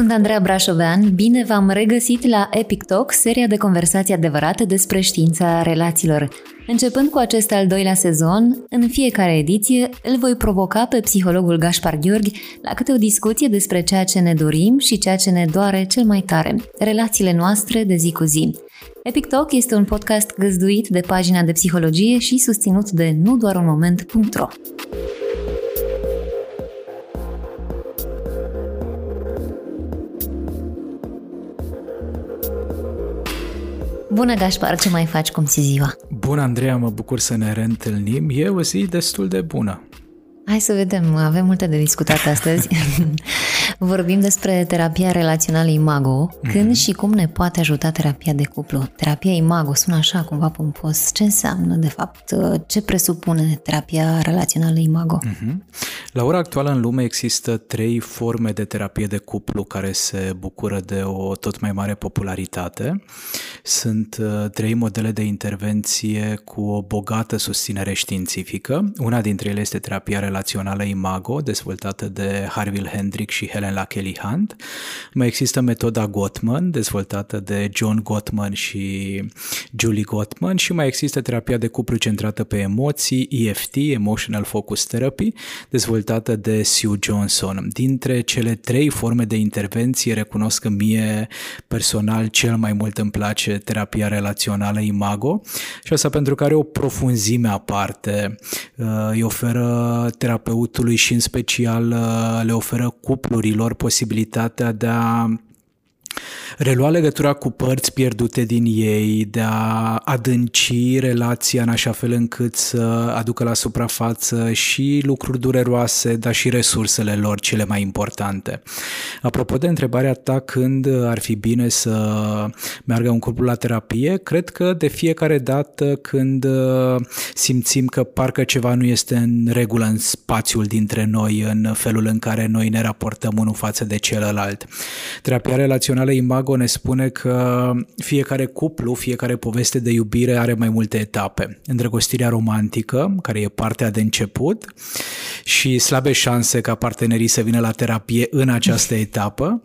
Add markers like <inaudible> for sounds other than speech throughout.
Sunt Andreea Brașovean, bine v-am regăsit la Epic Talk, seria de conversații adevărate despre știința relațiilor. Începând cu acest al doilea sezon, în fiecare ediție îl voi provoca pe psihologul Gaspar Gheorghi la câte o discuție despre ceea ce ne dorim și ceea ce ne doare cel mai tare, relațiile noastre de zi cu zi. Epic Talk este un podcast găzduit de pagina de psihologie și susținut de nu doar un moment.ro. Bună, Gașpar, ce mai faci? Cum ți ziua? Bună, Andreea, mă bucur să ne reîntâlnim. E o zi destul de bună. Hai să vedem, avem multe de discutat astăzi. <laughs> Vorbim despre terapia relațională Imago. Când mm-hmm. și cum ne poate ajuta terapia de cuplu? Terapia Imago sună așa, cumva pompos. Ce înseamnă, de fapt? Ce presupune terapia relațională Imago? Mm-hmm. La ora actuală în lume există trei forme de terapie de cuplu care se bucură de o tot mai mare popularitate. Sunt uh, trei modele de intervenție cu o bogată susținere științifică. Una dintre ele este terapia relațională Imago, dezvoltată de Harville Hendrick și Helen la Kelly Hunt. Mai există metoda Gottman, dezvoltată de John Gottman și Julie Gottman și mai există terapia de cuplu centrată pe emoții, EFT, Emotional Focus Therapy, dezvoltată de Sue Johnson. Dintre cele trei forme de intervenție, recunosc că mie personal cel mai mult îmi place terapia relațională Imago și asta pentru că are o profunzime aparte. Uh, îi oferă terapeutului și în special uh, le oferă cuplurilor posibilitatea de a relua legătura cu părți pierdute din ei, de a adânci relația în așa fel încât să aducă la suprafață și lucruri dureroase, dar și resursele lor cele mai importante. Apropo de întrebarea ta când ar fi bine să meargă un cuplu la terapie, cred că de fiecare dată când uh, simțim că parcă ceva nu este în regulă în spațiul dintre noi, în felul în care noi ne raportăm unul față de celălalt. Terapia relațională Imago Chicago ne spune că fiecare cuplu, fiecare poveste de iubire are mai multe etape. Îndrăgostirea romantică, care e partea de început, și slabe șanse ca partenerii să vină la terapie în această etapă.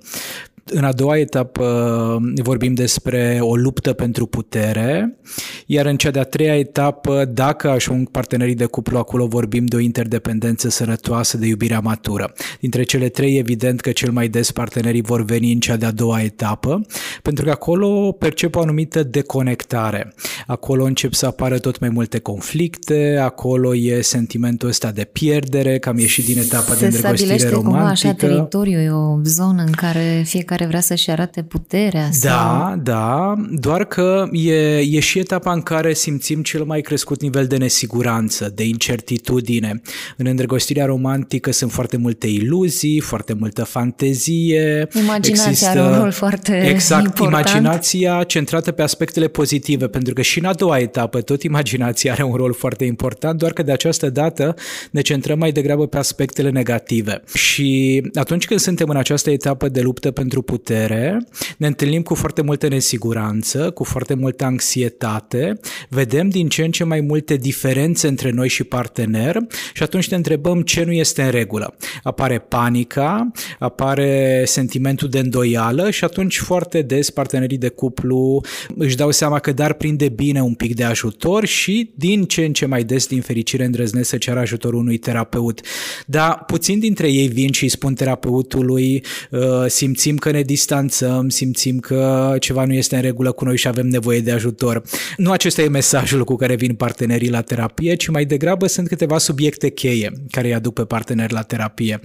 În a doua etapă vorbim despre o luptă pentru putere, iar în cea de-a treia etapă, dacă ajung partenerii de cuplu acolo, vorbim de o interdependență sănătoasă, de iubirea matură. Dintre cele trei, evident că cel mai des partenerii vor veni în cea de-a doua etapă, pentru că acolo percep o anumită deconectare. Acolo încep să apară tot mai multe conflicte, acolo e sentimentul ăsta de pierdere, că am ieșit din etapa Se de îndrăgostire romantică. Cumva așa teritoriu, e o zonă în care fiecare care vrea să-și arate puterea. Da, sau... da, doar că e, e și etapa în care simțim cel mai crescut nivel de nesiguranță, de incertitudine. În îndrăgostirea romantică sunt foarte multe iluzii, foarte multă fantezie. Imaginația există, are un rol foarte Exact, important. imaginația centrată pe aspectele pozitive, pentru că și în a doua etapă tot imaginația are un rol foarte important, doar că de această dată ne centrăm mai degrabă pe aspectele negative. Și atunci când suntem în această etapă de luptă pentru putere, ne întâlnim cu foarte multă nesiguranță, cu foarte multă anxietate, vedem din ce în ce mai multe diferențe între noi și partener și atunci ne întrebăm ce nu este în regulă. Apare panica, apare sentimentul de îndoială și atunci foarte des partenerii de cuplu își dau seama că dar prinde bine un pic de ajutor și din ce în ce mai des, din fericire, îndrăznesc să ceară ajutorul unui terapeut. Dar puțin dintre ei vin și îi spun terapeutului, uh, simțim că ne distanțăm, simțim că ceva nu este în regulă cu noi și avem nevoie de ajutor. Nu acesta e mesajul cu care vin partenerii la terapie, ci mai degrabă sunt câteva subiecte cheie care îi aduc pe parteneri la terapie.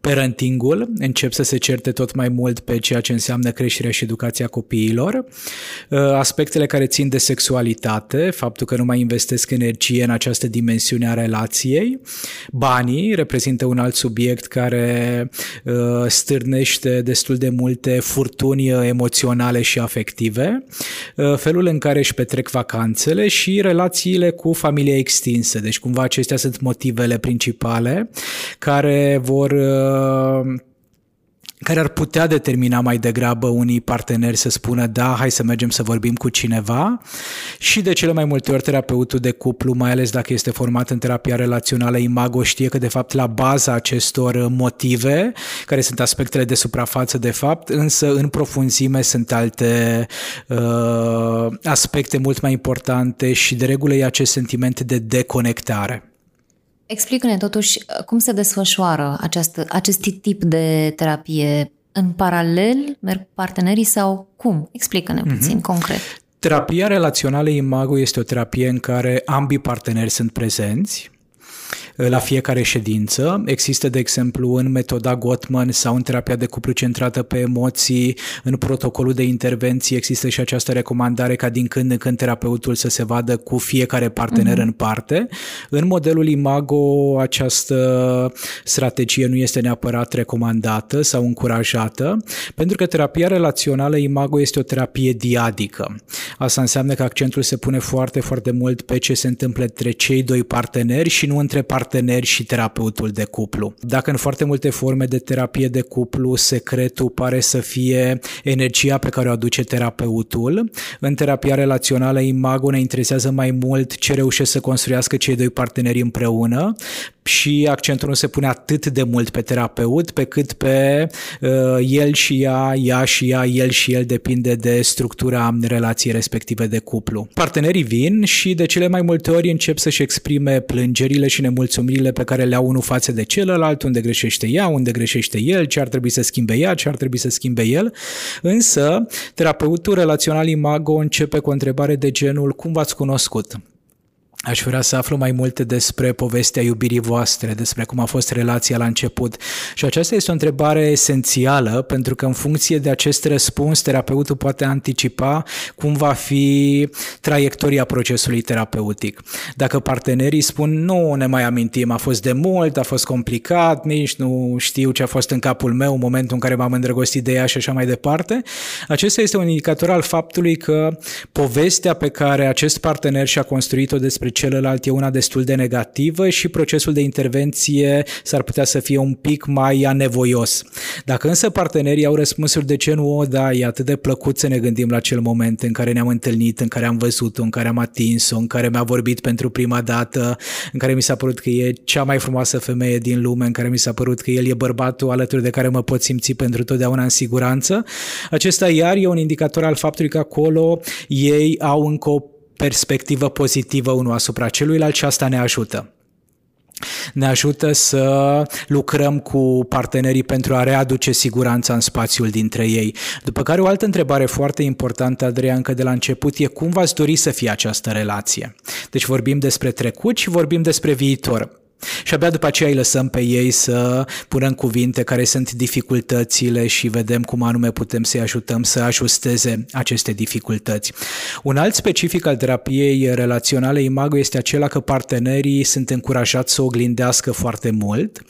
Parentingul încep să se certe tot mai mult pe ceea ce înseamnă creșterea și educația copiilor, uh, aspectele care țin de sexualitate, faptul că nu mai investesc energie în această dimensiune a relației, banii reprezintă un alt subiect care uh, stârnește destul de mult multe furtuni uh, emoționale și afective, uh, felul în care își petrec vacanțele și relațiile cu familia extinsă. Deci cumva acestea sunt motivele principale care vor uh, care ar putea determina mai degrabă unii parteneri să spună da, hai să mergem să vorbim cu cineva și de cele mai multe ori terapeutul de cuplu, mai ales dacă este format în terapia relațională imago, știe că de fapt la baza acestor motive, care sunt aspectele de suprafață de fapt, însă în profunzime sunt alte uh, aspecte mult mai importante și de regulă e acest sentiment de deconectare. Explică-ne totuși uh, cum se desfășoară această, acest tip de terapie în paralel, merg partenerii sau cum? Explică-ne mm-hmm. puțin concret. Terapia relațională Imago este o terapie în care ambii parteneri sunt prezenți, la fiecare ședință. Există, de exemplu, în metoda Gottman sau în terapia de cuplu centrată pe emoții, în protocolul de intervenție există și această recomandare ca din când în când terapeutul să se vadă cu fiecare partener uh-huh. în parte. În modelul Imago această strategie nu este neapărat recomandată sau încurajată, pentru că terapia relațională Imago este o terapie diadică. Asta înseamnă că accentul se pune foarte, foarte mult pe ce se întâmplă între cei doi parteneri și nu între parteneri parteneri și terapeutul de cuplu. Dacă în foarte multe forme de terapie de cuplu secretul pare să fie energia pe care o aduce terapeutul, în terapia relațională Imago ne interesează mai mult ce reușesc să construiască cei doi parteneri împreună și accentul nu se pune atât de mult pe terapeut pe cât pe uh, el și ea, ea și ea, el și el depinde de structura relației respective de cuplu. Partenerii vin și de cele mai multe ori încep să-și exprime plângerile și nemulțumirile pe care le au unul față de celălalt, unde greșește ea, unde greșește el, ce ar trebui să schimbe ea, ce ar trebui să schimbe el. Însă, terapeutul relațional Imago începe cu o întrebare de genul cum v-ați cunoscut? Aș vrea să aflu mai multe despre povestea iubirii voastre, despre cum a fost relația la început. Și aceasta este o întrebare esențială, pentru că în funcție de acest răspuns, terapeutul poate anticipa cum va fi traiectoria procesului terapeutic. Dacă partenerii spun, nu ne mai amintim, a fost de mult, a fost complicat, nici nu știu ce a fost în capul meu în momentul în care m-am îndrăgostit de ea și așa mai departe, acesta este un indicator al faptului că povestea pe care acest partener și-a construit-o despre despre celălalt e una destul de negativă și procesul de intervenție s-ar putea să fie un pic mai anevoios. Dacă însă partenerii au răspunsuri de genul, o, da, e atât de plăcut să ne gândim la acel moment în care ne-am întâlnit, în care am văzut-o, în care am atins-o, în care mi-a vorbit pentru prima dată, în care mi s-a părut că e cea mai frumoasă femeie din lume, în care mi s-a părut că el e bărbatul alături de care mă pot simți pentru totdeauna în siguranță, acesta iar e un indicator al faptului că acolo ei au încă o perspectivă pozitivă unul asupra celuilalt și asta ne ajută ne ajută să lucrăm cu partenerii pentru a readuce siguranța în spațiul dintre ei. După care o altă întrebare foarte importantă, Adrian, încă de la început, e cum v-ați dori să fie această relație? Deci vorbim despre trecut și vorbim despre viitor. Și abia după aceea îi lăsăm pe ei să pună în cuvinte care sunt dificultățile și vedem cum anume putem să-i ajutăm să ajusteze aceste dificultăți. Un alt specific al terapiei relaționale Imago este acela că partenerii sunt încurajați să oglindească foarte mult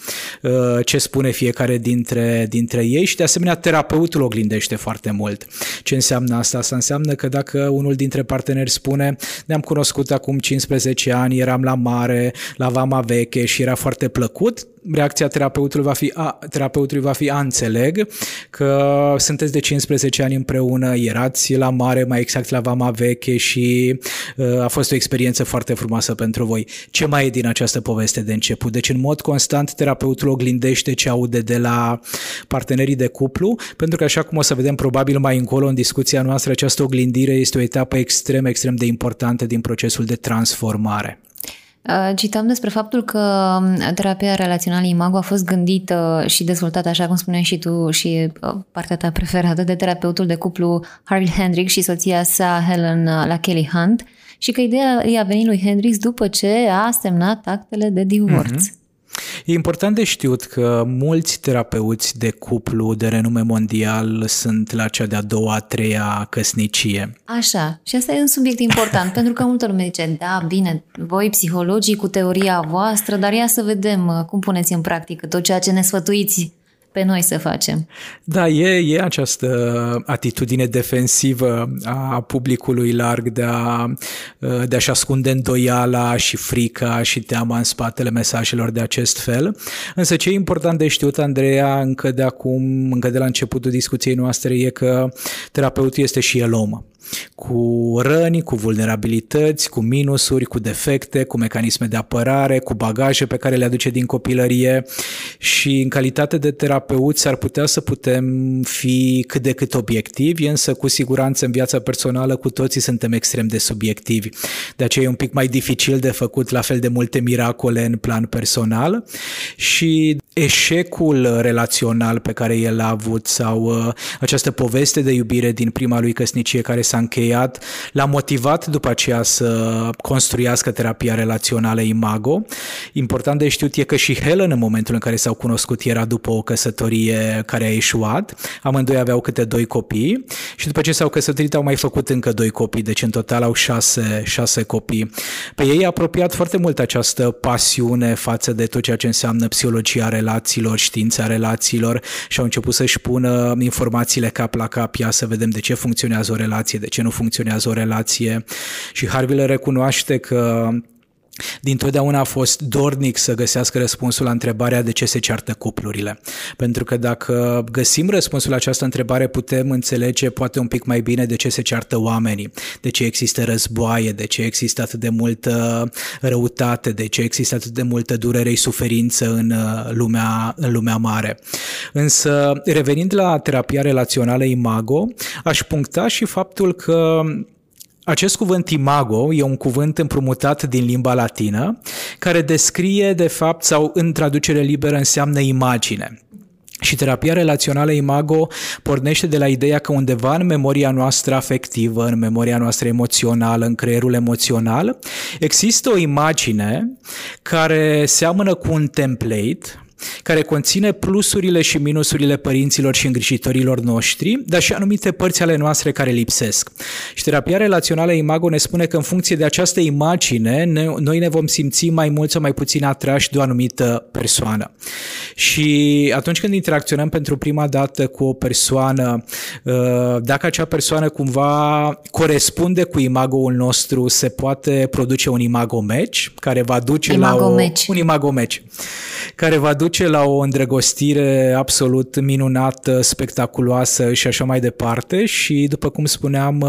uh, ce spune fiecare dintre, dintre ei și de asemenea terapeutul oglindește foarte mult. Ce înseamnă asta? Asta înseamnă că dacă unul dintre parteneri spune ne-am cunoscut acum 15 ani, eram la mare, la vama veche, veche și era foarte plăcut, reacția terapeutului va fi, a, terapeutului va fi, a, înțeleg că sunteți de 15 ani împreună, erați la mare, mai exact la Vama Veche și uh, a fost o experiență foarte frumoasă pentru voi. Ce mai e din această poveste de început? Deci, în mod constant, terapeutul oglindește ce aude de la partenerii de cuplu, pentru că, așa cum o să vedem probabil mai încolo în discuția noastră, această oglindire este o etapă extrem, extrem de importantă din procesul de transformare. Uh, citam despre faptul că um, terapia relațională Imago a fost gândită și dezvoltată, așa cum spuneai și tu, și uh, partea ta preferată de terapeutul de cuplu Harvey Hendrix și soția sa Helen uh, la Kelly Hunt și că ideea i-a venit lui Hendrix după ce a semnat actele de divorț. Mm-hmm. E important de știut că mulți terapeuți de cuplu de renume mondial sunt la cea de-a doua, a treia căsnicie. Așa, și asta e un subiect important, pentru că multă lume zice, da, bine, voi psihologii cu teoria voastră, dar ia să vedem uh, cum puneți în practică tot ceea ce ne sfătuiți pe noi să facem. Da, e, e această atitudine defensivă a publicului larg de, a, de a-și ascunde îndoiala și frica și teama în spatele mesajelor de acest fel. Însă ce e important de știut, Andreea, încă de acum, încă de la începutul discuției noastre, e că terapeutul este și el om cu răni, cu vulnerabilități, cu minusuri, cu defecte, cu mecanisme de apărare, cu bagaje pe care le aduce din copilărie și în calitate de terapeut s-ar putea să putem fi cât de cât obiectivi, însă cu siguranță în viața personală cu toții suntem extrem de subiectivi. De aceea e un pic mai dificil de făcut la fel de multe miracole în plan personal și eșecul relațional pe care el a avut sau uh, această poveste de iubire din prima lui căsnicie care s-a încheiat, l-a motivat după aceea să construiască terapia relațională Imago. Important de știut e că și Helen în momentul în care s-au cunoscut era după o căsătorie care a ieșuat. Amândoi aveau câte doi copii și după ce s-au căsătorit au mai făcut încă doi copii, deci în total au șase, șase copii. Pe ei a apropiat foarte mult această pasiune față de tot ceea ce înseamnă psihologia relațiilor, știința relațiilor și au început să-și pună informațiile cap la cap, ia să vedem de ce funcționează o relație, de ce nu funcționează o relație. Și Harvey le recunoaște că dintotdeauna a fost dornic să găsească răspunsul la întrebarea de ce se ceartă cuplurile. Pentru că dacă găsim răspunsul la această întrebare, putem înțelege poate un pic mai bine de ce se ceartă oamenii, de ce există războaie, de ce există atât de multă răutate, de ce există atât de multă durere și suferință în uh, lumea, în lumea mare. Însă, revenind la terapia relațională Imago, aș puncta și faptul că acest cuvânt imago e un cuvânt împrumutat din limba latină care descrie de fapt sau în traducere liberă înseamnă imagine. Și terapia relațională Imago pornește de la ideea că undeva în memoria noastră afectivă, în memoria noastră emoțională, în creierul emoțional, există o imagine care seamănă cu un template care conține plusurile și minusurile părinților și îngrijitorilor noștri, dar și anumite părți ale noastre care lipsesc. Și terapia relațională Imago ne spune că în funcție de această imagine, ne, noi ne vom simți mai mult sau mai puțin atrași de o anumită persoană. Și atunci când interacționăm pentru prima dată cu o persoană, uh, dacă acea persoană cumva corespunde cu imagoul nostru, se poate produce un imago match care va duce imago la o, match. un imago match care va duce la o îndrăgostire absolut minunată, spectaculoasă și așa mai departe. Și după cum spuneam,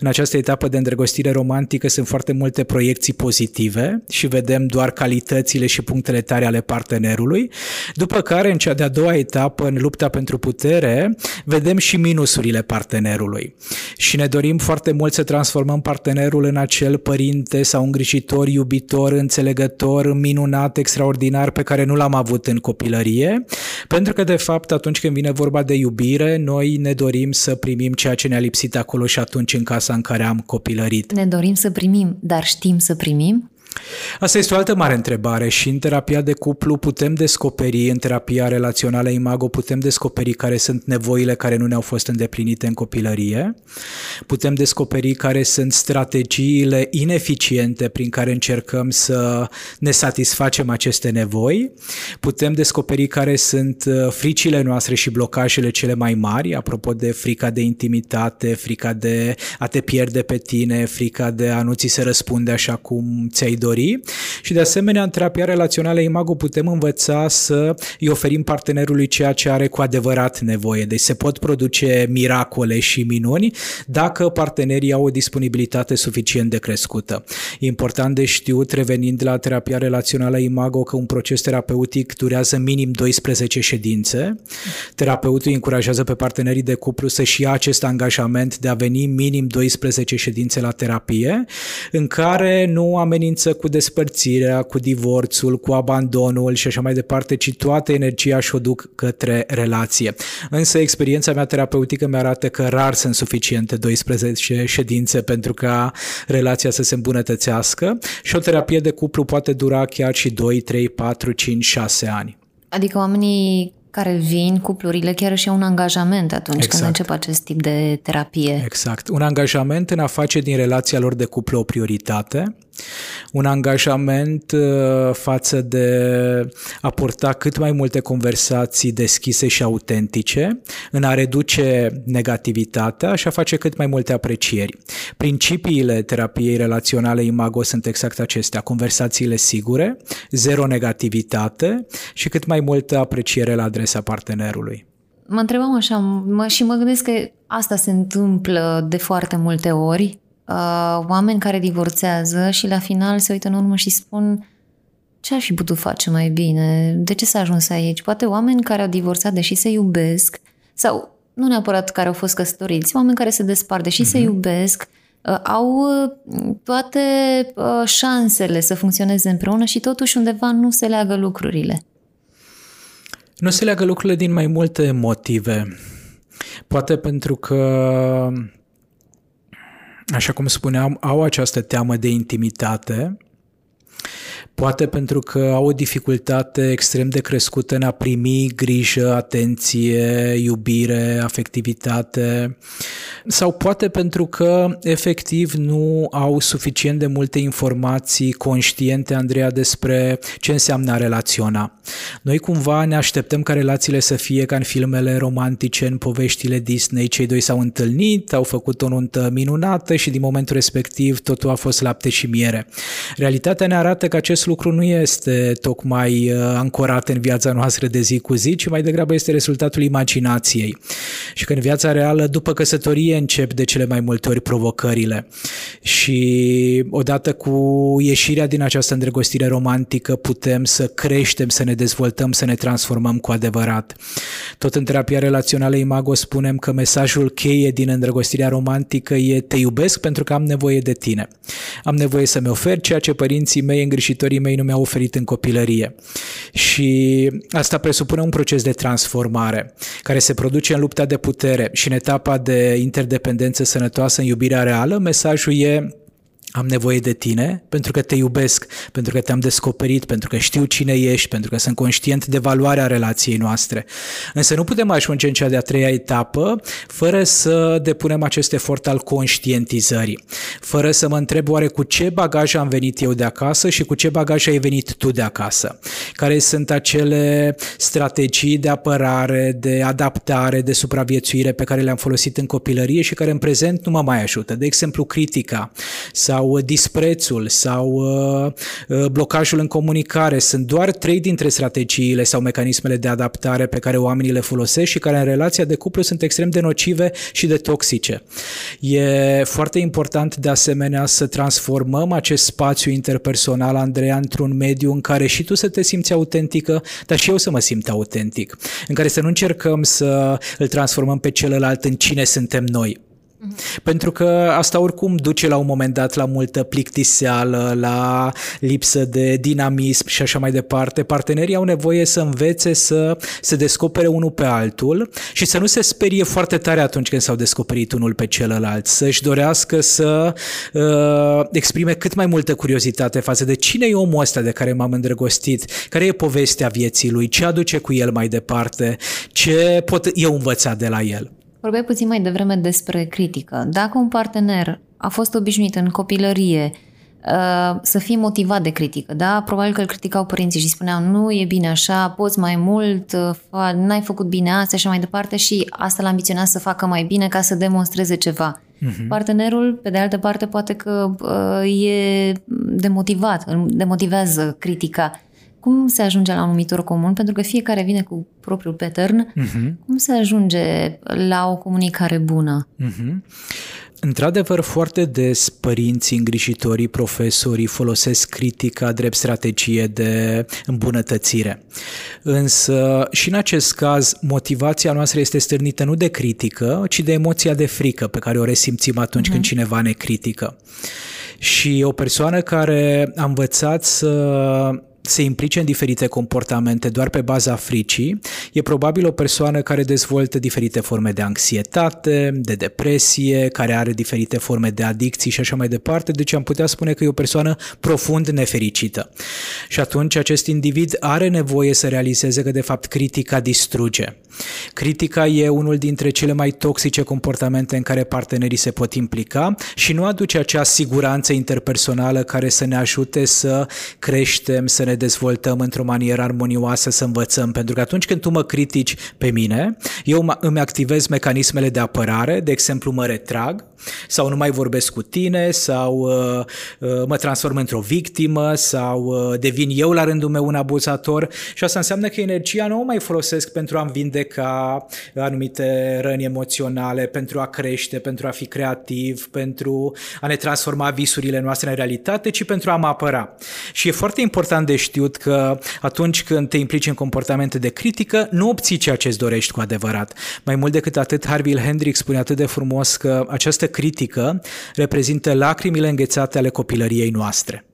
în această etapă de îndrăgostire romantică sunt foarte multe proiecții pozitive și vedem doar calitățile și punctele tare ale partenerului, după care în cea de-a doua etapă, în lupta pentru putere, vedem și minusurile partenerului și ne dorim foarte mult să transformăm partenerul în acel părinte sau îngrijitor, iubitor, înțelegător, minunat, extraordinar pe care nu l-am avut în copilărie, pentru că de fapt atunci când vine vorba de iubire, noi ne dorim să primim ceea ce ne-a lipsit acolo și atunci în casa în care am copilărit. Ne dorim să primim, dar știm să primim? Asta este o altă mare întrebare. Și în terapia de cuplu putem descoperi, în terapia relațională Imago putem descoperi care sunt nevoile care nu ne-au fost îndeplinite în copilărie, putem descoperi care sunt strategiile ineficiente prin care încercăm să ne satisfacem aceste nevoi, putem descoperi care sunt uh, fricile noastre și blocajele cele mai mari, apropo de frica de intimitate, frica de a te pierde pe tine, frica de a nu ți se răspunde așa cum ți-ai dori și de asemenea în terapia relațională Imago putem învăța să îi oferim partenerului ceea ce are cu adevărat nevoie. Deci se pot produce miracole și minuni dacă partenerii au o disponibilitate suficient de crescută. E important de știut, revenind la terapia relațională Imago, că un proces terapeutic durează minim 12 ședințe. Terapeutul încurajează pe partenerii de cuplu să-și ia acest angajament de a veni minim 12 ședințe la terapie, în care nu amenință cu despărțirea, cu divorțul, cu abandonul și așa mai departe, ci toată energia și o duc către relație. Însă experiența mea terapeutică mi arată că rar sunt suficiente 12 ședințe pentru ca relația să se îmbunătățească și o terapie de cuplu poate dura chiar și 2, 3, 4, 5, 6 ani. Adică oamenii care vin, cuplurile, chiar și un angajament atunci exact. când încep acest tip de terapie. Exact. Un angajament în a face din relația lor de cuplu o prioritate, un angajament uh, față de a purta cât mai multe conversații deschise și autentice, în a reduce negativitatea și a face cât mai multe aprecieri. Principiile terapiei relaționale Imago sunt exact acestea, conversațiile sigure, zero negativitate și cât mai multă apreciere la adresa partenerului. Mă întrebam așa mă, și mă gândesc că asta se întâmplă de foarte multe ori. Uh, oameni care divorțează și la final se uită în urmă și spun ce ar fi putut face mai bine? De ce s-a ajuns aici? Poate oameni care au divorțat deși se iubesc sau nu neapărat care au fost căsătoriți, oameni care se despart deși uh-huh. se mhm. iubesc, uh, au uh, toate uh, șansele să funcționeze împreună și totuși undeva nu se leagă lucrurile. Nu se leagă lucrurile din mai multe motive. Poate pentru că, așa cum spuneam, au această teamă de intimitate Poate pentru că au o dificultate extrem de crescută în a primi grijă, atenție, iubire, afectivitate sau poate pentru că efectiv nu au suficient de multe informații conștiente, Andreea, despre ce înseamnă a relaționa. Noi cumva ne așteptăm ca relațiile să fie ca în filmele romantice, în poveștile Disney, cei doi s-au întâlnit, au făcut o nuntă minunată și din momentul respectiv totul a fost lapte și miere. Realitatea ne arată că acest lucru nu este tocmai uh, ancorat în viața noastră de zi cu zi, ci mai degrabă este rezultatul imaginației. Și că în viața reală, după căsătorie, încep de cele mai multe ori provocările. Și odată cu ieșirea din această îndrăgostire romantică, putem să creștem, să ne dezvoltăm, să ne transformăm cu adevărat. Tot în terapia relațională Imago spunem că mesajul cheie din îndrăgostirea romantică e te iubesc pentru că am nevoie de tine. Am nevoie să-mi ofer ceea ce părinții mei, îngrijitorii mei nu mi-au oferit în copilărie. Și asta presupune un proces de transformare care se produce în lupta de putere și în etapa de interdependență sănătoasă în iubirea reală, mesajul e am nevoie de tine pentru că te iubesc, pentru că te-am descoperit, pentru că știu cine ești, pentru că sunt conștient de valoarea relației noastre. Însă nu putem ajunge în cea de-a treia etapă fără să depunem acest efort al conștientizării, fără să mă întreb oare cu ce bagaj am venit eu de acasă și cu ce bagaj ai venit tu de acasă. Care sunt acele strategii de apărare, de adaptare, de supraviețuire pe care le-am folosit în copilărie și care în prezent nu mă mai ajută. De exemplu, critica sau sau disprețul sau uh, uh, blocajul în comunicare sunt doar trei dintre strategiile sau mecanismele de adaptare pe care oamenii le folosesc și care în relația de cuplu sunt extrem de nocive și de toxice. E foarte important de asemenea să transformăm acest spațiu interpersonal, Andreea, într-un mediu în care și tu să te simți autentică, dar și eu să mă simt autentic, în care să nu încercăm să îl transformăm pe celălalt în cine suntem noi Mm-hmm. Pentru că asta oricum duce la un moment dat la multă plictiseală, la lipsă de dinamism și așa mai departe. Partenerii au nevoie să învețe să se descopere unul pe altul și să nu se sperie foarte tare atunci când s-au descoperit unul pe celălalt, să-și dorească să uh, exprime cât mai multă curiozitate față de cine e omul ăsta de care m-am îndrăgostit, care e povestea vieții lui, ce aduce cu el mai departe, ce pot eu învăța de la el. Vorbeai puțin mai devreme despre critică. Dacă un partener a fost obișnuit în copilărie uh, să fie motivat de critică, da? Probabil că îl criticau părinții și spuneau nu e bine așa, poți mai mult, uh, n-ai făcut bine asta și mai departe și asta l-a ambiționat să facă mai bine ca să demonstreze ceva. Uh-huh. Partenerul, pe de altă parte, poate că uh, e demotivat, demotivează critica. Cum se ajunge la un numitor comun? Pentru că fiecare vine cu propriul pattern. Uh-huh. Cum se ajunge la o comunicare bună? Uh-huh. Într-adevăr, foarte des părinții, îngrijitorii, profesorii folosesc critica drept strategie de îmbunătățire. Însă, și în acest caz, motivația noastră este stârnită nu de critică, ci de emoția de frică pe care o resimțim atunci uh-huh. când cineva ne critică. Și o persoană care a învățat să se implice în diferite comportamente doar pe baza fricii, e probabil o persoană care dezvoltă diferite forme de anxietate, de depresie, care are diferite forme de adicții și așa mai departe, deci am putea spune că e o persoană profund nefericită. Și atunci acest individ are nevoie să realizeze că de fapt critica distruge Critica e unul dintre cele mai toxice comportamente în care partenerii se pot implica și nu aduce acea siguranță interpersonală care să ne ajute să creștem, să ne dezvoltăm într-o manieră armonioasă, să învățăm. Pentru că atunci când tu mă critici pe mine, eu îmi activez mecanismele de apărare, de exemplu mă retrag sau nu mai vorbesc cu tine sau uh, uh, mă transform într-o victimă sau uh, devin eu la rândul meu un abuzator și asta înseamnă că energia nu o mai folosesc pentru a-mi vindeca anumite răni emoționale, pentru a crește, pentru a fi creativ, pentru a ne transforma visurile noastre în realitate, ci pentru a mă apăra. Și e foarte important de știut că atunci când te implici în comportamente de critică, nu obții ceea ce îți dorești cu adevărat. Mai mult decât atât, Harvey Hendrix spune atât de frumos că această critică reprezintă lacrimile înghețate ale copilăriei noastre.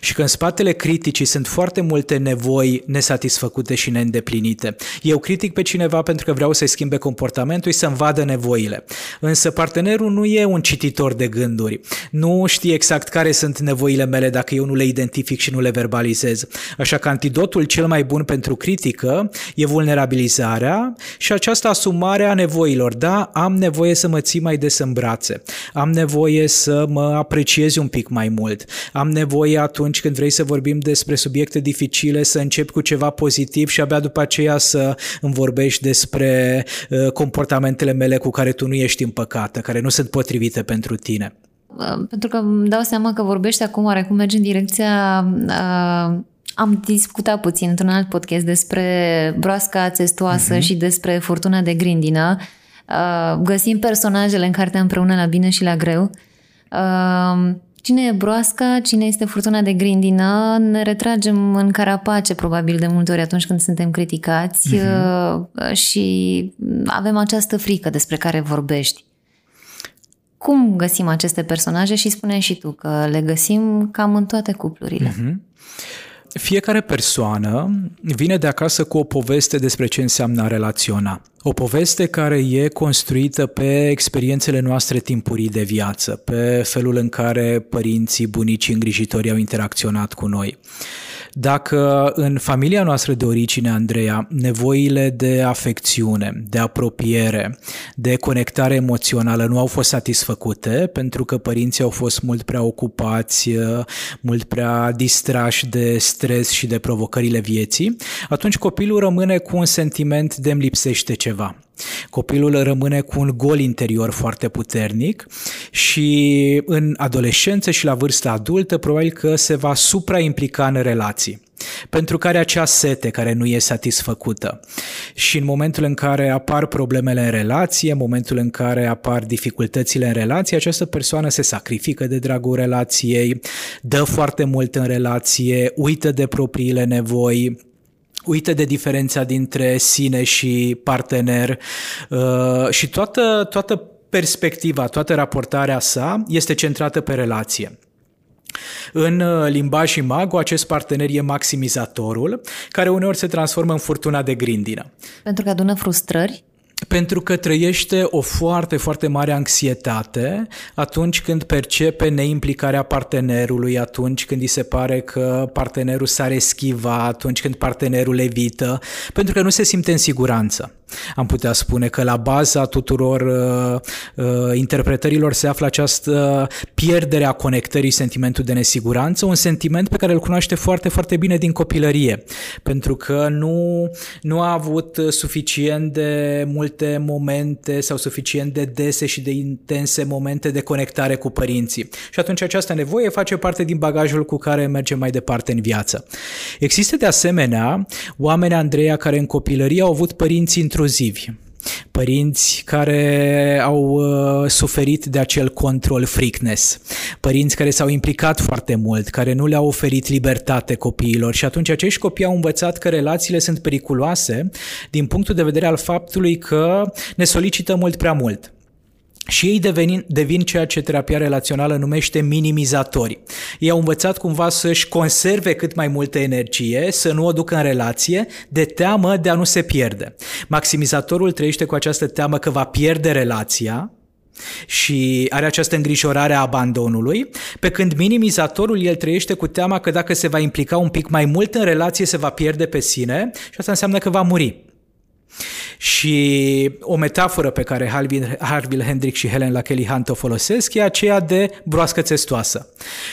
Și că în spatele criticii sunt foarte multe nevoi nesatisfăcute și neîndeplinite. Eu critic pe cineva pentru că vreau să-i schimbe comportamentul și să-mi vadă nevoile. Însă partenerul nu e un cititor de gânduri. Nu știe exact care sunt nevoile mele dacă eu nu le identific și nu le verbalizez. Așa că antidotul cel mai bun pentru critică e vulnerabilizarea și această asumare a nevoilor. Da, am nevoie să mă ții mai des în brațe. Am nevoie să mă apreciezi un pic mai mult. Am nevoie atunci când vrei să vorbim despre subiecte dificile să începi cu ceva pozitiv și abia după aceea să îmi vorbești despre uh, comportamentele mele cu care tu nu ești împăcată, care nu sunt potrivite pentru tine. Uh, pentru că îmi dau seama că vorbești acum oarecum mergi în direcția uh... Am discutat puțin într-un alt podcast despre broasca testoasă uh-huh. și despre furtuna de grindină. Uh, găsim personajele în cartea împreună la bine și la greu. Uh, Cine e broasca, cine este furtuna de grindină, ne retragem în carapace probabil de multe ori atunci când suntem criticați uh-huh. și avem această frică despre care vorbești. Cum găsim aceste personaje și spune și tu că le găsim cam în toate cuplurile. Uh-huh. Fiecare persoană vine de acasă cu o poveste despre ce înseamnă a relaționa. O poveste care e construită pe experiențele noastre timpurii de viață, pe felul în care părinții, bunicii, îngrijitorii au interacționat cu noi. Dacă în familia noastră de origine, Andreea, nevoile de afecțiune, de apropiere, de conectare emoțională nu au fost satisfăcute pentru că părinții au fost mult prea ocupați, mult prea distrași de stres și de provocările vieții, atunci copilul rămâne cu un sentiment de îmi lipsește ceva. Copilul rămâne cu un gol interior foarte puternic și în adolescență și la vârsta adultă probabil că se va supraimplica în relații pentru care acea sete care nu e satisfăcută. Și în momentul în care apar problemele în relație, în momentul în care apar dificultățile în relație, această persoană se sacrifică de dragul relației, dă foarte mult în relație, uită de propriile nevoi, uită de diferența dintre sine și partener uh, și toată, toată perspectiva, toată raportarea sa este centrată pe relație. În uh, limbaj și mago, acest partener e maximizatorul, care uneori se transformă în furtuna de grindină. Pentru că adună frustrări? Pentru că trăiește o foarte, foarte mare anxietate atunci când percepe neimplicarea partenerului, atunci când îi se pare că partenerul s-ar eschiva, atunci când partenerul evită, pentru că nu se simte în siguranță. Am putea spune că la baza tuturor uh, uh, interpretărilor se află această pierdere a conectării, sentimentul de nesiguranță, un sentiment pe care îl cunoaște foarte, foarte bine din copilărie, pentru că nu, nu a avut suficient de multe momente sau suficient de dese și de intense momente de conectare cu părinții. Și atunci această nevoie face parte din bagajul cu care merge mai departe în viață. Există de asemenea oameni, Andreea, care în copilărie au avut părinți într intruzivi. Părinți care au uh, suferit de acel control freakness, părinți care s-au implicat foarte mult, care nu le-au oferit libertate copiilor și atunci acești copii au învățat că relațiile sunt periculoase din punctul de vedere al faptului că ne solicită mult prea mult și ei devin, devin ceea ce terapia relațională numește minimizatori. Ei au învățat cumva să-și conserve cât mai multă energie, să nu o ducă în relație, de teamă de a nu se pierde. Maximizatorul trăiește cu această teamă că va pierde relația, și are această îngrijorare a abandonului, pe când minimizatorul el trăiește cu teama că dacă se va implica un pic mai mult în relație se va pierde pe sine și asta înseamnă că va muri. Și o metaforă pe care Harville Hendrick și Helen la Kelly Hunt o folosesc e aceea de broască testoasă.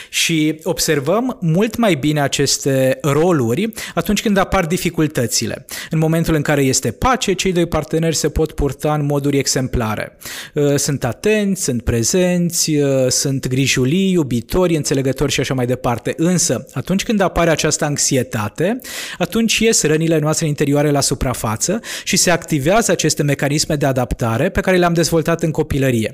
Și observăm mult mai bine aceste roluri atunci când apar dificultățile. În momentul în care este pace, cei doi parteneri se pot purta în moduri exemplare. Uh, sunt atenți, sunt prezenți, uh, sunt grijulii, iubitori, înțelegători și așa mai departe. Însă, atunci când apare această anxietate, atunci ies rănile noastre interioare la suprafață și se activează aceste mecanisme de adaptare pe care le-am dezvoltat în copilărie.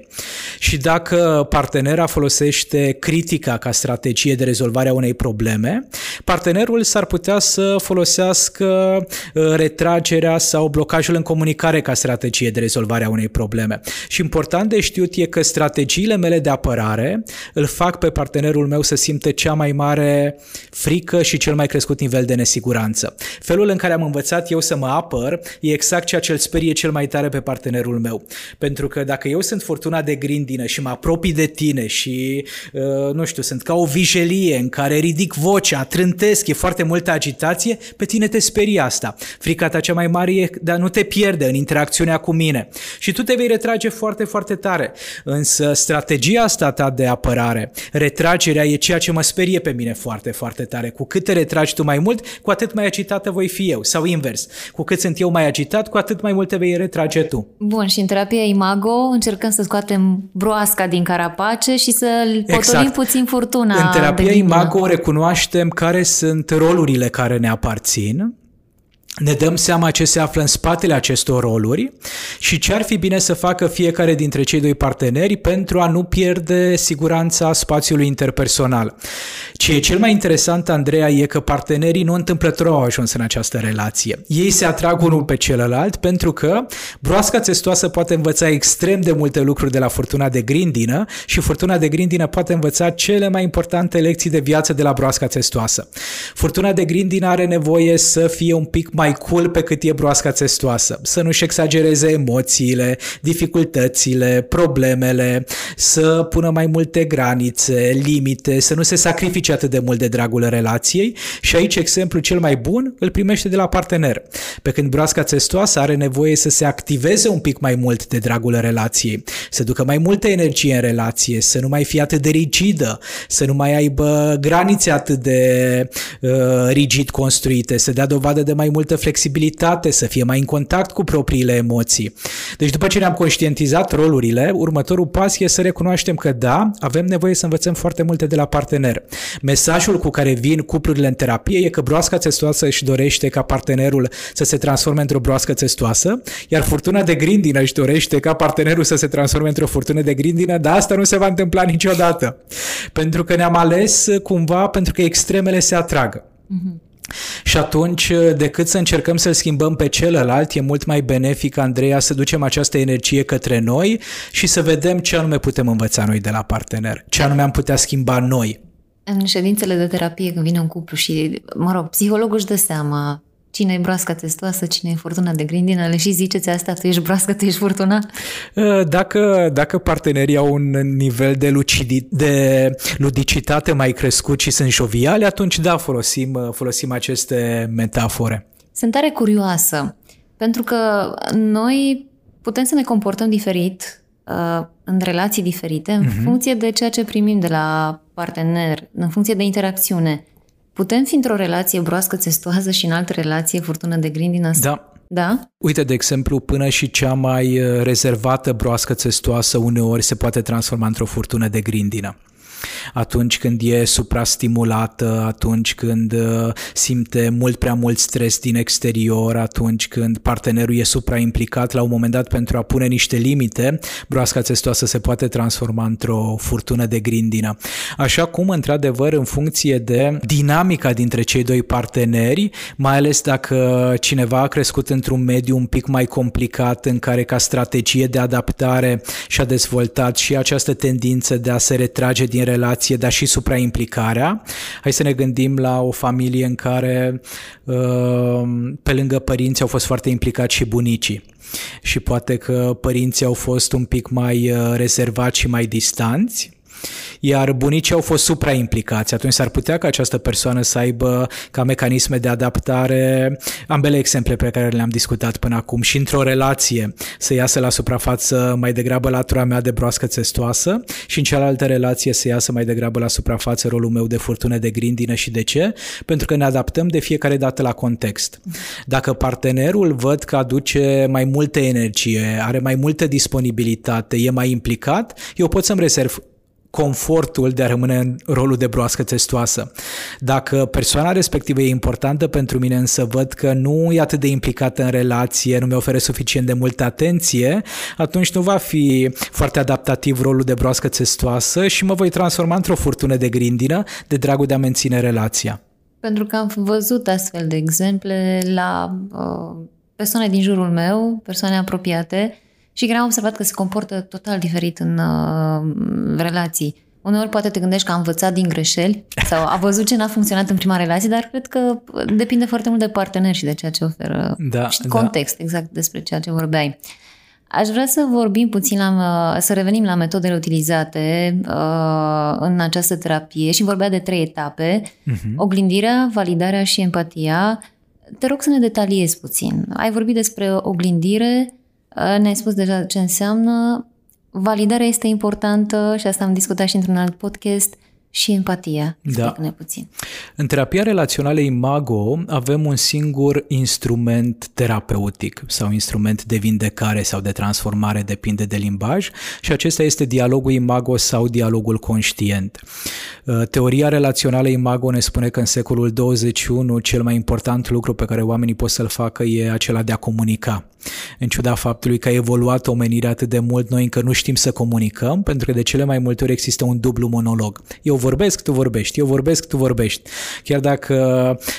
Și dacă partenera folosește critica ca strategie de rezolvare a unei probleme, partenerul s-ar putea să folosească uh, retragerea sau blocajul în comunicare ca strategie de rezolvare a unei probleme. Și important de știut e că strategiile mele de apărare îl fac pe partenerul meu să simte cea mai mare frică și cel mai crescut nivel de nesiguranță. Felul în care am învățat eu să mă apăr e exact ceea ce îl sperie cel mai tare pe partenerul meu. Pentru că dacă eu sunt furtuna de grindină și mă apropii de tine și, uh, nu știu, sunt ca o vijelie în care ridic vocea, trântesc, e foarte multă agitație, pe tine te sperie asta. Frica ta cea mai mare e de a nu te pierde în interacțiunea cu mine. Și tu te vei retrage foarte, foarte tare. Însă strategia asta ta de apărare, retragerea e ceea ce mă sperie pe mine foarte, foarte tare. Cu cât te retragi tu mai mult, cu atât mai agitată voi fi eu. Sau invers. Cu cât sunt eu mai agitat, cu atât mai mult te vei retrage tu. Bun, și în terapia Imago încercăm să scoatem broasca din carapace și să potolim exact. puțin furtuna. În terapia Imago recunoaștem care sunt rolurile care ne aparțin ne dăm seama ce se află în spatele acestor roluri și ce ar fi bine să facă fiecare dintre cei doi parteneri pentru a nu pierde siguranța spațiului interpersonal. Ce e cel mai interesant, Andreea, e că partenerii nu întâmplător au ajuns în această relație. Ei se atrag unul pe celălalt pentru că broasca testoasă poate învăța extrem de multe lucruri de la furtuna de grindină și furtuna de grindină poate învăța cele mai importante lecții de viață de la broasca testoasă. Furtuna de grindină are nevoie să fie un pic mai mai cool pe cât e broasca testoasă, să nu-și exagereze emoțiile, dificultățile, problemele, să pună mai multe granițe, limite, să nu se sacrifice atât de mult de dragul relației și aici exemplul cel mai bun îl primește de la partener. Pe când broasca testoasă are nevoie să se activeze un pic mai mult de dragul relației, să ducă mai multă energie în relație, să nu mai fie atât de rigidă, să nu mai aibă granițe atât de uh, rigid construite, să dea dovadă de mai multă multă flexibilitate, să fie mai în contact cu propriile emoții. Deci după ce ne-am conștientizat rolurile, următorul pas e să recunoaștem că da, avem nevoie să învățăm foarte multe de la partener. Mesajul cu care vin cuplurile în terapie e că broasca testoasă își dorește ca partenerul să se transforme într-o broască testoasă, iar furtuna de grindină își dorește ca partenerul să se transforme într-o furtună de grindină, dar asta nu se va întâmpla niciodată. Pentru că ne-am ales cumva pentru că extremele se atragă. Mm-hmm. Și atunci, decât să încercăm să-l schimbăm pe celălalt, e mult mai benefic, Andreea, să ducem această energie către noi și să vedem ce anume putem învăța noi de la partener, ce anume am putea schimba noi. În ședințele de terapie, când vine un cuplu și, mă rog, psihologul își dă seama Cine e broasca testoasă, cine e furtuna de grindină? Le și ziceți asta, tu ești broască, tu ești furtuna? Ă, dacă, dacă partenerii au un nivel de, lucidi, de ludicitate mai crescut și sunt joviali, atunci da, folosim, folosim aceste metafore. Sunt tare curioasă, pentru că noi putem să ne comportăm diferit uh, în relații diferite, în uh-huh. funcție de ceea ce primim de la partener, în funcție de interacțiune. Putem fi într-o relație broască testoasă și în altă relație furtună de grindină? Da. Da? Uite, de exemplu, până și cea mai uh, rezervată broască testoasă uneori se poate transforma într-o furtună de grindină atunci când e suprastimulată, atunci când uh, simte mult prea mult stres din exterior, atunci când partenerul e supraimplicat la un moment dat pentru a pune niște limite, broasca testoasă se poate transforma într-o furtună de grindină. Așa cum, într-adevăr, în funcție de dinamica dintre cei doi parteneri, mai ales dacă cineva a crescut într-un mediu un pic mai complicat în care ca strategie de adaptare și-a dezvoltat și această tendință de a se retrage din relație, dar și supraimplicarea. Hai să ne gândim la o familie în care uh, pe lângă părinți au fost foarte implicați și bunicii și poate că părinții au fost un pic mai uh, rezervați și mai distanți iar bunicii au fost supraimplicați. Atunci s-ar putea ca această persoană să aibă ca mecanisme de adaptare ambele exemple pe care le-am discutat până acum și într-o relație să iasă la suprafață mai degrabă latura mea de broască testoasă și în cealaltă relație să iasă mai degrabă la suprafață rolul meu de furtună de grindină și de ce? Pentru că ne adaptăm de fiecare dată la context. Dacă partenerul văd că aduce mai multă energie, are mai multă disponibilitate, e mai implicat, eu pot să-mi rezerv confortul de a rămâne în rolul de broască testoasă. Dacă persoana respectivă e importantă pentru mine, însă văd că nu e atât de implicată în relație, nu mi oferă suficient de multă atenție, atunci nu va fi foarte adaptativ rolul de broască testoasă și mă voi transforma într-o furtună de grindină de dragul de a menține relația. Pentru că am văzut astfel de exemple la uh, persoane din jurul meu, persoane apropiate, și care am observat că se comportă total diferit în uh, relații. Uneori poate te gândești că a învățat din greșeli sau a văzut ce n-a funcționat în prima relație, dar cred că depinde foarte mult de partener și de ceea ce oferă da, și context da. exact despre ceea ce vorbeai. Aș vrea să vorbim puțin, la, să revenim la metodele utilizate uh, în această terapie și vorbea de trei etape, uh-huh. oglindirea, validarea și empatia. Te rog să ne detaliezi puțin. Ai vorbit despre oglindire, uh, ne-ai spus deja ce înseamnă, validarea este importantă și asta am discutat și într-un alt podcast și empatia. Da. Ne puțin. În terapia relațională Imago avem un singur instrument terapeutic sau instrument de vindecare sau de transformare, depinde de limbaj, și acesta este dialogul Imago sau dialogul conștient. Uh, teoria relațională Imago ne spune că în secolul 21 cel mai important lucru pe care oamenii pot să-l facă e acela de a comunica. În ciuda faptului că a evoluat omenirea atât de mult, noi încă nu știm să comunicăm, pentru că de cele mai multe ori există un dublu monolog. Eu vorbesc, tu vorbești, eu vorbesc, tu vorbești. Chiar dacă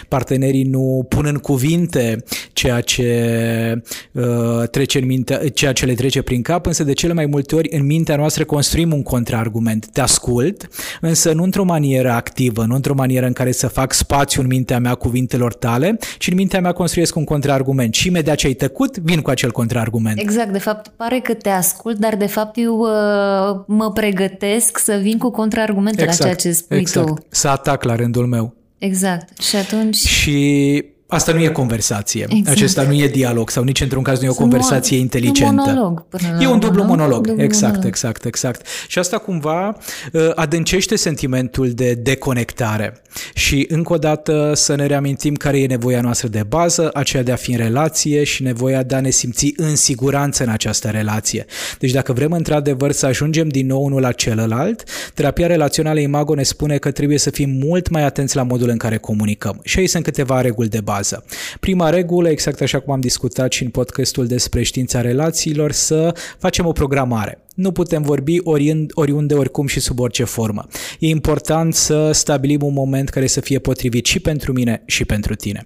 partenerii nu pun în cuvinte ceea ce, uh, trece în minte, ceea ce le trece prin cap, însă de cele mai multe ori în mintea noastră construim un contraargument. Te ascult, însă nu într-o manieră activă, nu într-o manieră în care să fac spațiu în mintea mea cuvintelor tale, ci în mintea mea construiesc un contraargument. Și imediat ce ai tăcut, vin cu acel contraargument. Exact, de fapt pare că te ascult, dar de fapt eu uh, mă pregătesc să vin cu contraargumente exact, la ceea ce spui exact. tu. Să atac la rândul meu. Exact. Și atunci... Și Asta nu e conversație. Exact. Acesta nu e dialog sau nici într-un caz nu e o conversație inteligentă. Un monolog. e un dublu monolog. Dublu exact, monolog. exact, exact. Și asta cumva uh, adâncește sentimentul de deconectare. Și încă o dată să ne reamintim care e nevoia noastră de bază, aceea de a fi în relație și nevoia de a ne simți în siguranță în această relație. Deci dacă vrem într-adevăr să ajungem din nou unul la celălalt, terapia relațională Imago ne spune că trebuie să fim mult mai atenți la modul în care comunicăm. Și aici sunt câteva reguli de bază bază. Prima regulă, exact așa cum am discutat și în podcastul despre știința relațiilor, să facem o programare. Nu putem vorbi oriund, oriunde, oricum și sub orice formă. E important să stabilim un moment care să fie potrivit și pentru mine și pentru tine.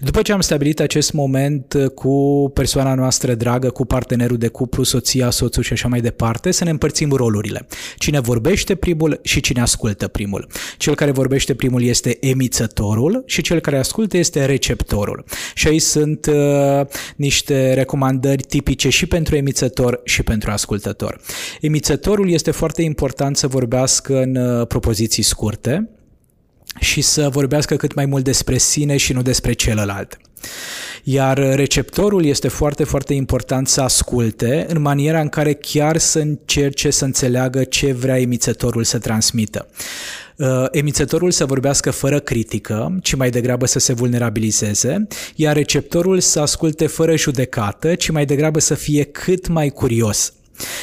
După ce am stabilit acest moment cu persoana noastră dragă, cu partenerul de cuplu, soția, soțul și așa mai departe, să ne împărțim rolurile. Cine vorbește primul și cine ascultă primul. Cel care vorbește primul este emițătorul și cel care ascultă este receptorul. Și aici sunt uh, niște recomandări tipice și pentru emițător și pentru ascultător. Emițătorul este foarte important să vorbească în uh, propoziții scurte și să vorbească cât mai mult despre sine și nu despre celălalt. Iar receptorul este foarte, foarte important să asculte în maniera în care chiar să încerce să înțeleagă ce vrea emițătorul să transmită. Uh, emițătorul să vorbească fără critică, ci mai degrabă să se vulnerabilizeze, iar receptorul să asculte fără judecată, ci mai degrabă să fie cât mai curios.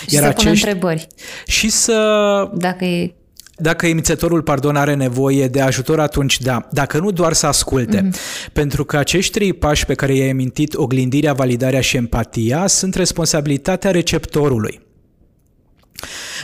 Și Iar să acești... pună întrebări. Și să... Dacă e dacă emițătorul, pardon, are nevoie de ajutor, atunci da. Dacă nu, doar să asculte. Mm-hmm. Pentru că acești trei pași pe care i-ai amintit, oglindirea, validarea și empatia, sunt responsabilitatea receptorului.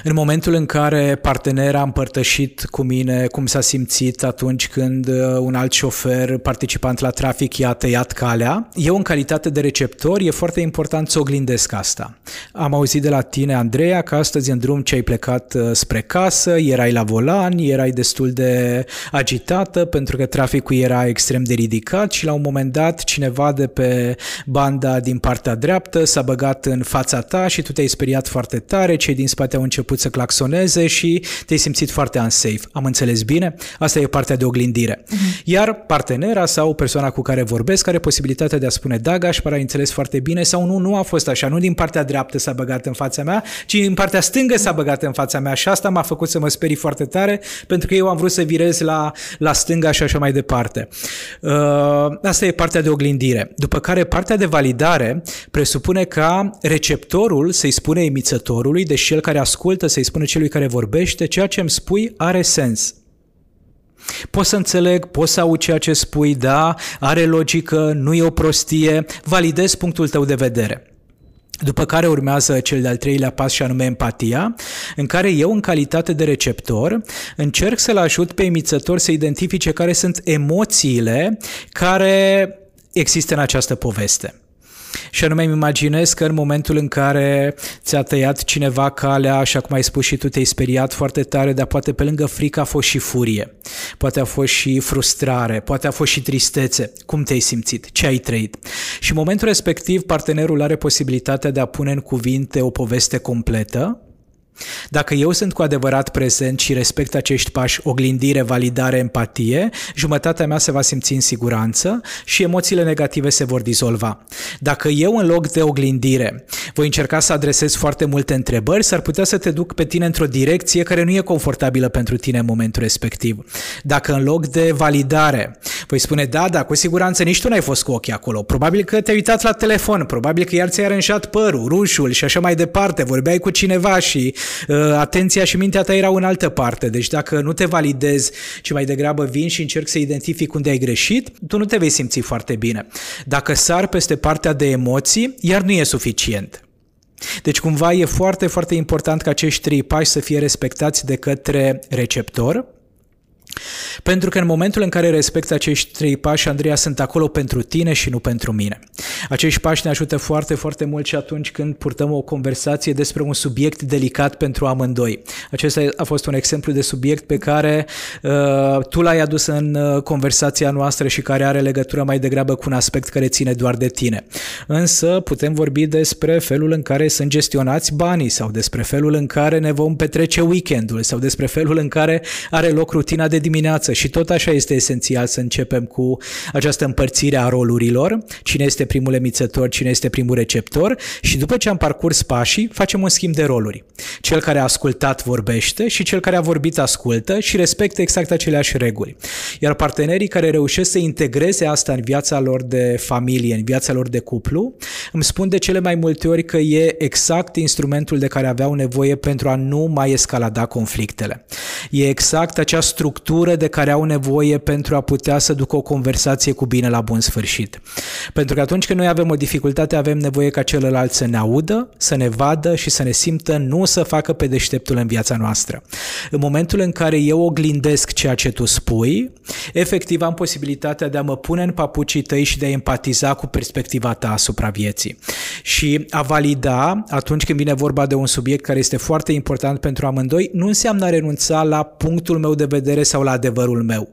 În momentul în care partenera a împărtășit cu mine cum s-a simțit atunci când uh, un alt șofer participant la trafic i-a tăiat calea, eu în calitate de receptor e foarte important să oglindesc asta. Am auzit de la tine, Andreea, că astăzi în drum ce ai plecat uh, spre casă, erai la volan, erai destul de agitată pentru că traficul era extrem de ridicat și la un moment dat cineva de pe banda din partea dreaptă s-a băgat în fața ta și tu te-ai speriat foarte tare, cei din spate au început început să claxoneze și te-ai simțit foarte unsafe. Am înțeles bine? Asta e partea de oglindire. Uh-huh. Iar partenera sau persoana cu care vorbesc are posibilitatea de a spune da, Gașpar, ai înțeles foarte bine sau nu, nu a fost așa. Nu din partea dreaptă s-a băgat în fața mea, ci din partea stângă s-a băgat în fața mea și asta m-a făcut să mă sperii foarte tare pentru că eu am vrut să virez la, la stânga și așa mai departe. Uh, asta e partea de oglindire. După care partea de validare presupune ca receptorul să-i spune emițătorului, deci cel care ascultă să-i spune celui care vorbește, ceea ce îmi spui are sens. Pot să înțeleg, pot să aud ceea ce spui, da, are logică, nu e o prostie, validez punctul tău de vedere. După care urmează cel de-al treilea pas și anume empatia, în care eu, în calitate de receptor, încerc să-l ajut pe emițător să identifice care sunt emoțiile care există în această poveste. Și anume îmi imaginez că în momentul în care ți-a tăiat cineva calea, așa cum ai spus și tu, te-ai speriat foarte tare, dar poate pe lângă frică a fost și furie, poate a fost și frustrare, poate a fost și tristețe. Cum te-ai simțit? Ce ai trăit? Și în momentul respectiv, partenerul are posibilitatea de a pune în cuvinte o poveste completă, dacă eu sunt cu adevărat prezent și respect acești pași, oglindire, validare, empatie, jumătatea mea se va simți în siguranță și emoțiile negative se vor dizolva. Dacă eu în loc de oglindire voi încerca să adresez foarte multe întrebări, s-ar putea să te duc pe tine într-o direcție care nu e confortabilă pentru tine în momentul respectiv. Dacă în loc de validare voi spune, da, da, cu siguranță nici tu n-ai fost cu ochii acolo, probabil că te-ai uitat la telefon, probabil că iar ți-ai aranjat părul, rușul și așa mai departe, vorbeai cu cineva și uh, atenția și mintea ta erau în altă parte. Deci dacă nu te validezi, ci mai degrabă vin și încerc să identific unde ai greșit, tu nu te vei simți foarte bine. Dacă sar peste partea de emoții, iar nu e suficient. Deci cumva e foarte, foarte important ca acești trei pași să fie respectați de către receptor, pentru că în momentul în care respecti acești trei pași, Andreea, sunt acolo pentru tine și nu pentru mine. Acești pași ne ajută foarte, foarte mult și atunci când purtăm o conversație despre un subiect delicat pentru amândoi. Acesta a fost un exemplu de subiect pe care uh, tu l-ai adus în uh, conversația noastră și care are legătură mai degrabă cu un aspect care ține doar de tine. Însă putem vorbi despre felul în care sunt gestionați banii sau despre felul în care ne vom petrece weekendul sau despre felul în care are loc rutina de dimineață și tot așa este esențial să începem cu această împărțire a rolurilor, cine este primul emițător, cine este primul receptor și după ce am parcurs pașii, facem un schimb de roluri. Cel care a ascultat vorbește și cel care a vorbit ascultă și respectă exact aceleași reguli. Iar partenerii care reușesc să integreze asta în viața lor de familie, în viața lor de cuplu, îmi spun de cele mai multe ori că e exact instrumentul de care aveau nevoie pentru a nu mai escalada conflictele. E exact acea structură structură de care au nevoie pentru a putea să ducă o conversație cu bine la bun sfârșit. Pentru că atunci când noi avem o dificultate, avem nevoie ca celălalt să ne audă, să ne vadă și să ne simtă, nu să facă pe deșteptul în viața noastră. În momentul în care eu oglindesc ceea ce tu spui, efectiv am posibilitatea de a mă pune în papucii tăi și de a empatiza cu perspectiva ta asupra vieții. Și a valida, atunci când vine vorba de un subiect care este foarte important pentru amândoi, nu înseamnă a renunța la punctul meu de vedere sau la adevărul meu.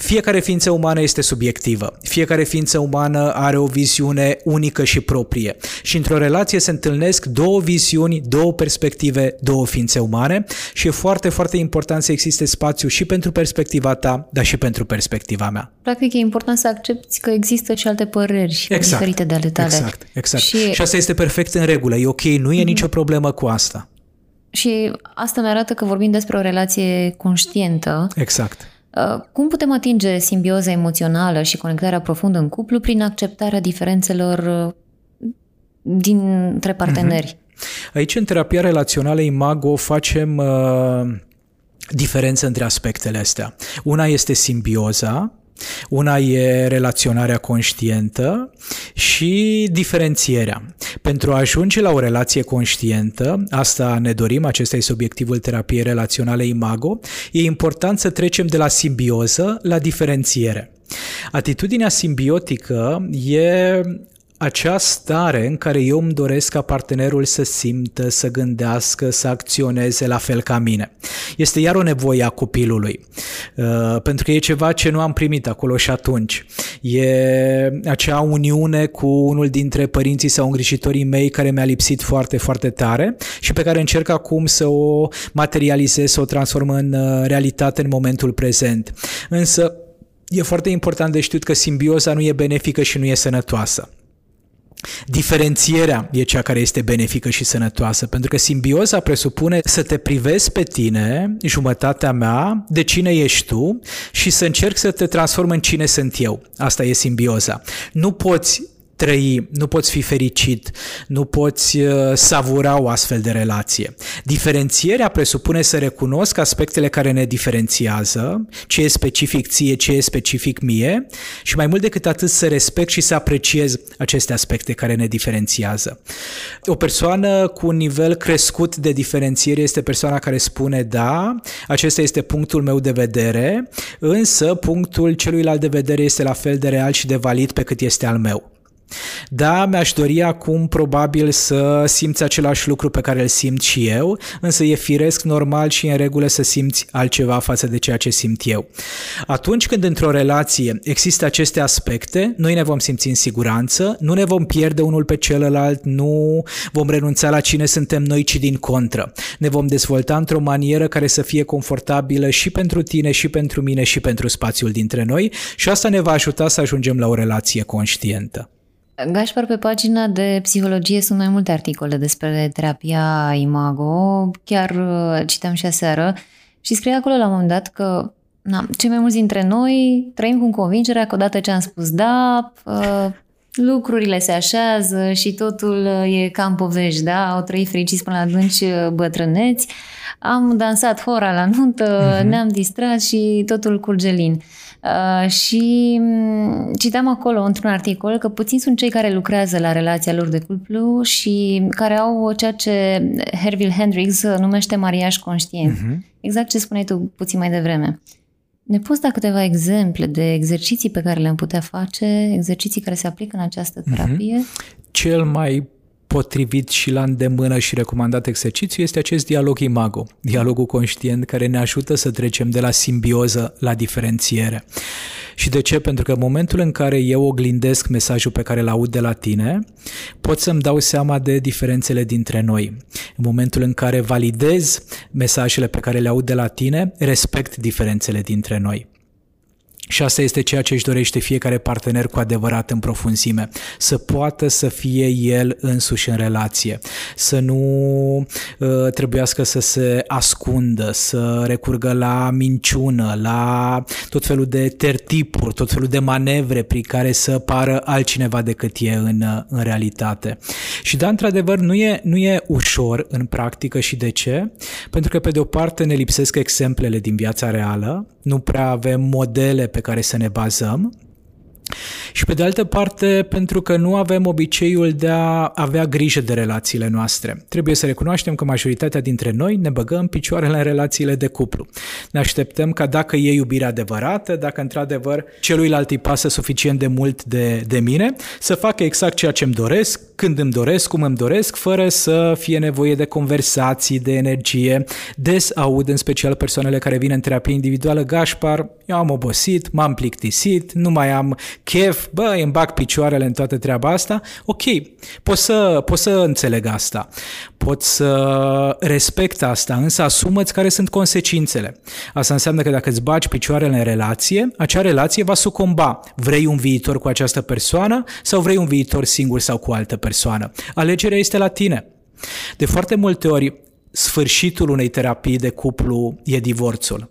Fiecare ființă umană este subiectivă. Fiecare ființă umană are o viziune unică și proprie. Și într-o relație se întâlnesc două viziuni, două perspective, două ființe umane și e foarte, foarte important să existe spațiu și pentru perspectiva ta, dar și pentru perspectiva mea. Practic e important să accepti că există și alte păreri exact, diferite de ale tale. Exact, exact. Și... și asta este perfect în regulă. E ok, nu e mm-hmm. nicio problemă cu asta. Și asta ne arată că vorbim despre o relație conștientă. Exact. Uh, cum putem atinge simbioza emoțională și conectarea profundă în cuplu prin acceptarea diferențelor uh, dintre parteneri? Mm-hmm. Aici, în terapia relațională Imago, facem uh, diferență între aspectele astea. Una este simbioza, una e relaționarea conștientă și diferențierea. Pentru a ajunge la o relație conștientă, asta ne dorim, acesta este obiectivul terapiei relaționale Imago, e important să trecem de la simbioză la diferențiere. Atitudinea simbiotică e acea stare în care eu îmi doresc ca partenerul să simtă, să gândească, să acționeze la fel ca mine. Este iar o nevoie a copilului, uh, pentru că e ceva ce nu am primit acolo și atunci. E acea uniune cu unul dintre părinții sau îngrijitorii mei care mi-a lipsit foarte, foarte tare și pe care încerc acum să o materializez, să o transform în uh, realitate în momentul prezent. Însă, e foarte important de știut că simbioza nu e benefică și nu e sănătoasă. Diferențierea e cea care este benefică și sănătoasă, pentru că simbioza presupune să te privezi pe tine, jumătatea mea, de cine ești tu și să încerci să te transformi în cine sunt eu. Asta e simbioza. Nu poți trăi, nu poți fi fericit, nu poți uh, savura o astfel de relație. Diferențierea presupune să recunosc aspectele care ne diferențiază, ce e specific ție, ce e specific mie și mai mult decât atât să respect și să apreciez aceste aspecte care ne diferențiază. O persoană cu un nivel crescut de diferențiere este persoana care spune da, acesta este punctul meu de vedere, însă punctul celuilalt de vedere este la fel de real și de valid pe cât este al meu. Da, mi-aș dori acum probabil să simți același lucru pe care îl simt și eu, însă e firesc, normal și în regulă să simți altceva față de ceea ce simt eu. Atunci când într-o relație există aceste aspecte, noi ne vom simți în siguranță, nu ne vom pierde unul pe celălalt, nu vom renunța la cine suntem noi, ci din contră. Ne vom dezvolta într-o manieră care să fie confortabilă și pentru tine, și pentru mine, și pentru spațiul dintre noi și asta ne va ajuta să ajungem la o relație conștientă. Gașpar, pe pagina de psihologie sunt mai multe articole despre terapia imago. Chiar uh, citeam și aseară și scrie acolo la un moment dat că na, cei mai mulți dintre noi trăim cu convingerea că odată ce am spus da, uh, lucrurile se așează și totul uh, e cam povești, da? Au trăit fericiți până la adânci bătrâneți, am dansat hora la nuntă, uh-huh. ne-am distrat și totul curge lin. Uh, și mm, citeam acolo într-un articol că puțini sunt cei care lucrează la relația lor de cuplu și care au ceea ce Herville Hendricks numește mariaj conștient. Uh-huh. Exact ce spuneai tu puțin mai devreme. Ne poți da câteva exemple de exerciții pe care le-am putea face, exerciții care se aplică în această mhm. terapie? Uh-huh. Cel mai potrivit și la îndemână și recomandat exercițiu este acest dialog imago, dialogul conștient care ne ajută să trecem de la simbioză la diferențiere. Și de ce? Pentru că în momentul în care eu oglindesc mesajul pe care îl aud de la tine, pot să-mi dau seama de diferențele dintre noi. În momentul în care validez mesajele pe care le aud de la tine, respect diferențele dintre noi. Și asta este ceea ce își dorește fiecare partener cu adevărat în profunzime. Să poată să fie el însuși în relație. Să nu uh, trebuiască să se ascundă, să recurgă la minciună, la tot felul de tertipuri, tot felul de manevre prin care să pară altcineva decât e în, în realitate. Și da, într-adevăr, nu e, nu e ușor în practică și de ce? Pentru că pe de o parte ne lipsesc exemplele din viața reală, nu prea avem modele pe care să ne bazăm și pe de altă parte, pentru că nu avem obiceiul de a avea grijă de relațiile noastre. Trebuie să recunoaștem că majoritatea dintre noi ne băgăm picioarele în relațiile de cuplu. Ne așteptăm ca dacă e iubire adevărată, dacă într-adevăr celuilalt îi pasă suficient de mult de, de mine, să facă exact ceea ce îmi doresc, când îmi doresc, cum îmi doresc, fără să fie nevoie de conversații, de energie. Des aud, în special persoanele care vin în terapie individuală, Gașpar, eu am obosit, m-am plictisit, nu mai am chef, bă, îmi bag picioarele în toată treaba asta, ok, pot să, pot să înțeleg asta, pot să respect asta, însă asumă-ți care sunt consecințele. Asta înseamnă că dacă îți bagi picioarele în relație, acea relație va sucomba. Vrei un viitor cu această persoană sau vrei un viitor singur sau cu altă persoană? Alegerea este la tine. De foarte multe ori, sfârșitul unei terapii de cuplu e divorțul.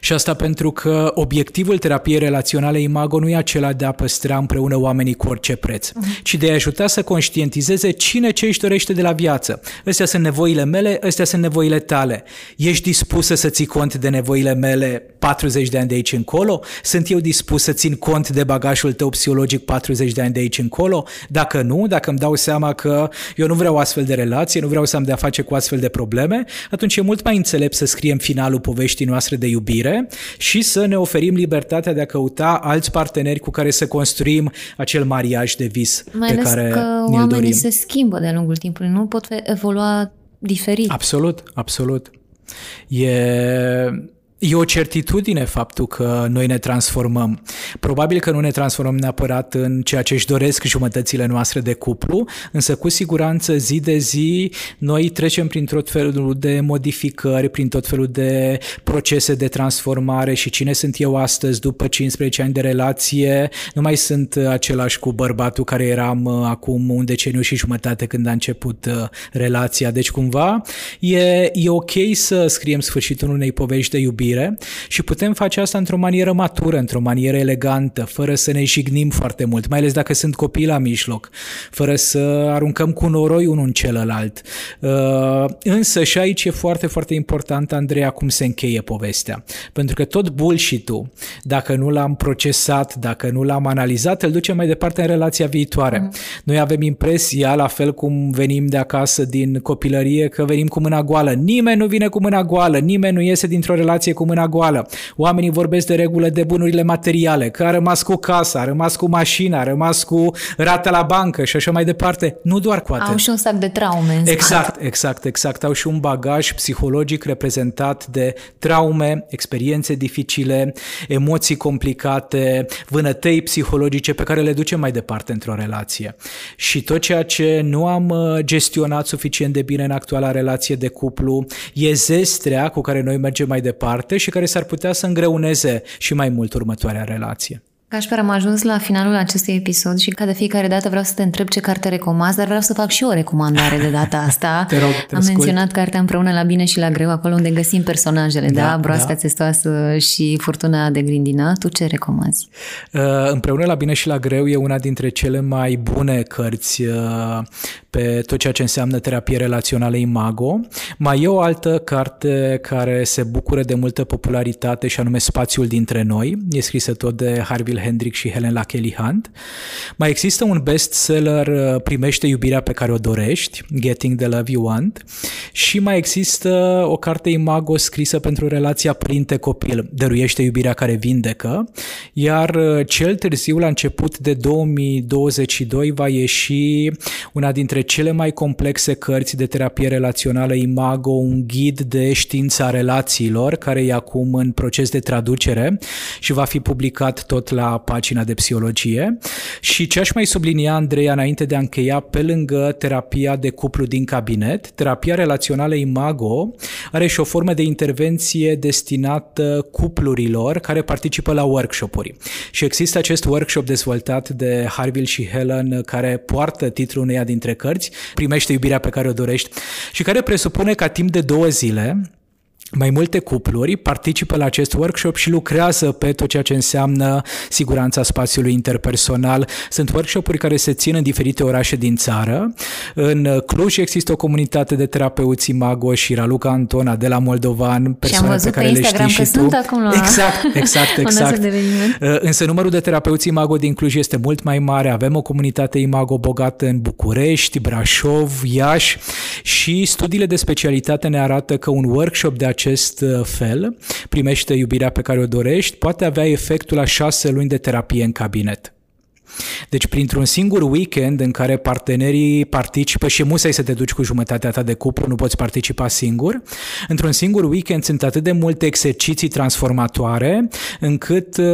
Și asta pentru că obiectivul terapiei relaționale Imago nu e acela de a păstra împreună oamenii cu orice preț, uh-huh. ci de a ajuta să conștientizeze cine ce își dorește de la viață. Astea sunt nevoile mele, astea sunt nevoile tale. Ești dispusă să ții cont de nevoile mele 40 de ani de aici încolo? Sunt eu dispus să țin cont de bagajul tău psihologic 40 de ani de aici încolo? Dacă nu, dacă îmi dau seama că eu nu vreau astfel de relație, nu vreau să am de-a face cu astfel de probleme, atunci e mult mai înțelept să scriem finalul poveștii noastre de iubire iubire și să ne oferim libertatea de a căuta alți parteneri cu care să construim acel mariaj de vis Mai pe care că ne-l oamenii dorim. se schimbă de-a lungul timpului, nu pot evolua diferit. Absolut, absolut. E E o certitudine faptul că noi ne transformăm. Probabil că nu ne transformăm neapărat în ceea ce își doresc jumătățile noastre de cuplu, însă cu siguranță zi de zi noi trecem prin tot felul de modificări, prin tot felul de procese de transformare și cine sunt eu astăzi după 15 ani de relație, nu mai sunt același cu bărbatul care eram uh, acum un deceniu și jumătate când a început uh, relația. Deci cumva e, e ok să scriem sfârșitul unei povești de iubire iubire și putem face asta într-o manieră matură, într-o manieră elegantă, fără să ne jignim foarte mult, mai ales dacă sunt copii la mijloc, fără să aruncăm cu noroi unul în celălalt. Uh, însă și aici e foarte, foarte important, Andreea, cum se încheie povestea. Pentru că tot bullshit-ul, dacă nu l-am procesat, dacă nu l-am analizat, îl ducem mai departe în relația viitoare. Mm. Noi avem impresia, la fel cum venim de acasă din copilărie, că venim cu mâna goală. Nimeni nu vine cu mâna goală, nimeni nu iese dintr-o relație cu mâna goală. Oamenii vorbesc de regulă de bunurile materiale, că a rămas cu casa, a rămas cu mașina, a rămas cu rata la bancă și așa mai departe. Nu doar cu atât. Au și un sac de traume în Exact, spate. exact, exact. Au și un bagaj psihologic reprezentat de traume, experiențe dificile, emoții complicate, vânătăi psihologice pe care le ducem mai departe într-o relație. Și tot ceea ce nu am uh, gestionat suficient de bine în actuala relație de cuplu e zestrea cu care noi mergem mai departe departe și care s-ar putea să îngreuneze și mai mult următoarea relație. Cașper, am ajuns la finalul acestui episod și ca de fiecare dată vreau să te întreb ce carte recomanzi, dar vreau să fac și o recomandare de data <laughs> asta. te rog, te Am ascult. menționat cartea Împreună la bine și la greu, acolo unde găsim personajele, da? da? Broasca da. țestoasă și Furtuna de grindină. Tu ce recomanzi? Uh, Împreună la bine și la greu e una dintre cele mai bune cărți uh, pe tot ceea ce înseamnă terapie relațională imago. Mai e o altă carte care se bucură de multă popularitate și anume Spațiul dintre noi. E scrisă tot de Harville Hendrick și Helen Kelly Hunt. Mai există un bestseller uh, Primește iubirea pe care o dorești, Getting the Love You Want. Și mai există o carte imago scrisă pentru relația părinte-copil, Dăruiește iubirea care vindecă. Iar uh, cel târziu, la început de 2022, va ieși una dintre dintre cele mai complexe cărți de terapie relațională Imago, un ghid de știința relațiilor, care e acum în proces de traducere și va fi publicat tot la pagina de psihologie. Și ce aș mai sublinia, Andreea, înainte de a încheia, pe lângă terapia de cuplu din cabinet, terapia relațională Imago are și o formă de intervenție destinată cuplurilor care participă la workshop-uri. Și există acest workshop dezvoltat de Harville și Helen care poartă titlul uneia dintre cărți cărți, primește iubirea pe care o dorești și care presupune ca timp de două zile mai multe cupluri participă la acest workshop și lucrează pe tot ceea ce înseamnă siguranța spațiului interpersonal. Sunt workshopuri care se țin în diferite orașe din țară. În Cluj există o comunitate de terapeuți Mago și Raluca Antona de la Moldovan, persoane pe care pe le știi și tu. acum la <laughs> exact, exact, <laughs> exact. Uh, însă numărul de terapeuți Imago din Cluj este mult mai mare. Avem o comunitate Imago bogată în București, Brașov, Iași și studiile de specialitate ne arată că un workshop de acest uh, fel, primește iubirea pe care o dorești, poate avea efectul la șase luni de terapie în cabinet. Deci, printr-un singur weekend în care partenerii participă și musai să te duci cu jumătatea ta de cuplu, nu poți participa singur, într-un singur weekend sunt atât de multe exerciții transformatoare încât uh,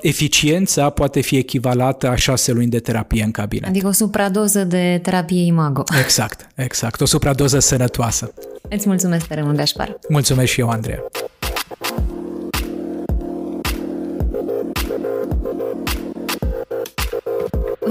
eficiența poate fi echivalată a șase luni de terapie în cabine. Adică o supradoză de terapie imago. Exact, exact. O supradoză sănătoasă. Îți mulțumesc tare mult, Gașpar. Mulțumesc și eu, Andreea.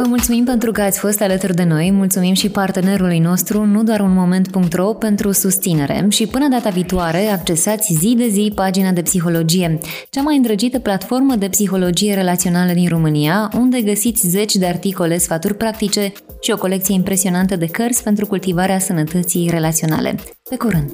Mulțumim pentru că ați fost alături de noi, mulțumim și partenerului nostru, nu doar un moment.ro, pentru susținere și până data viitoare accesați zi de zi pagina de psihologie, cea mai îndrăgită platformă de psihologie relațională din România, unde găsiți zeci de articole, sfaturi practice și o colecție impresionantă de cărți pentru cultivarea sănătății relaționale. Pe curând!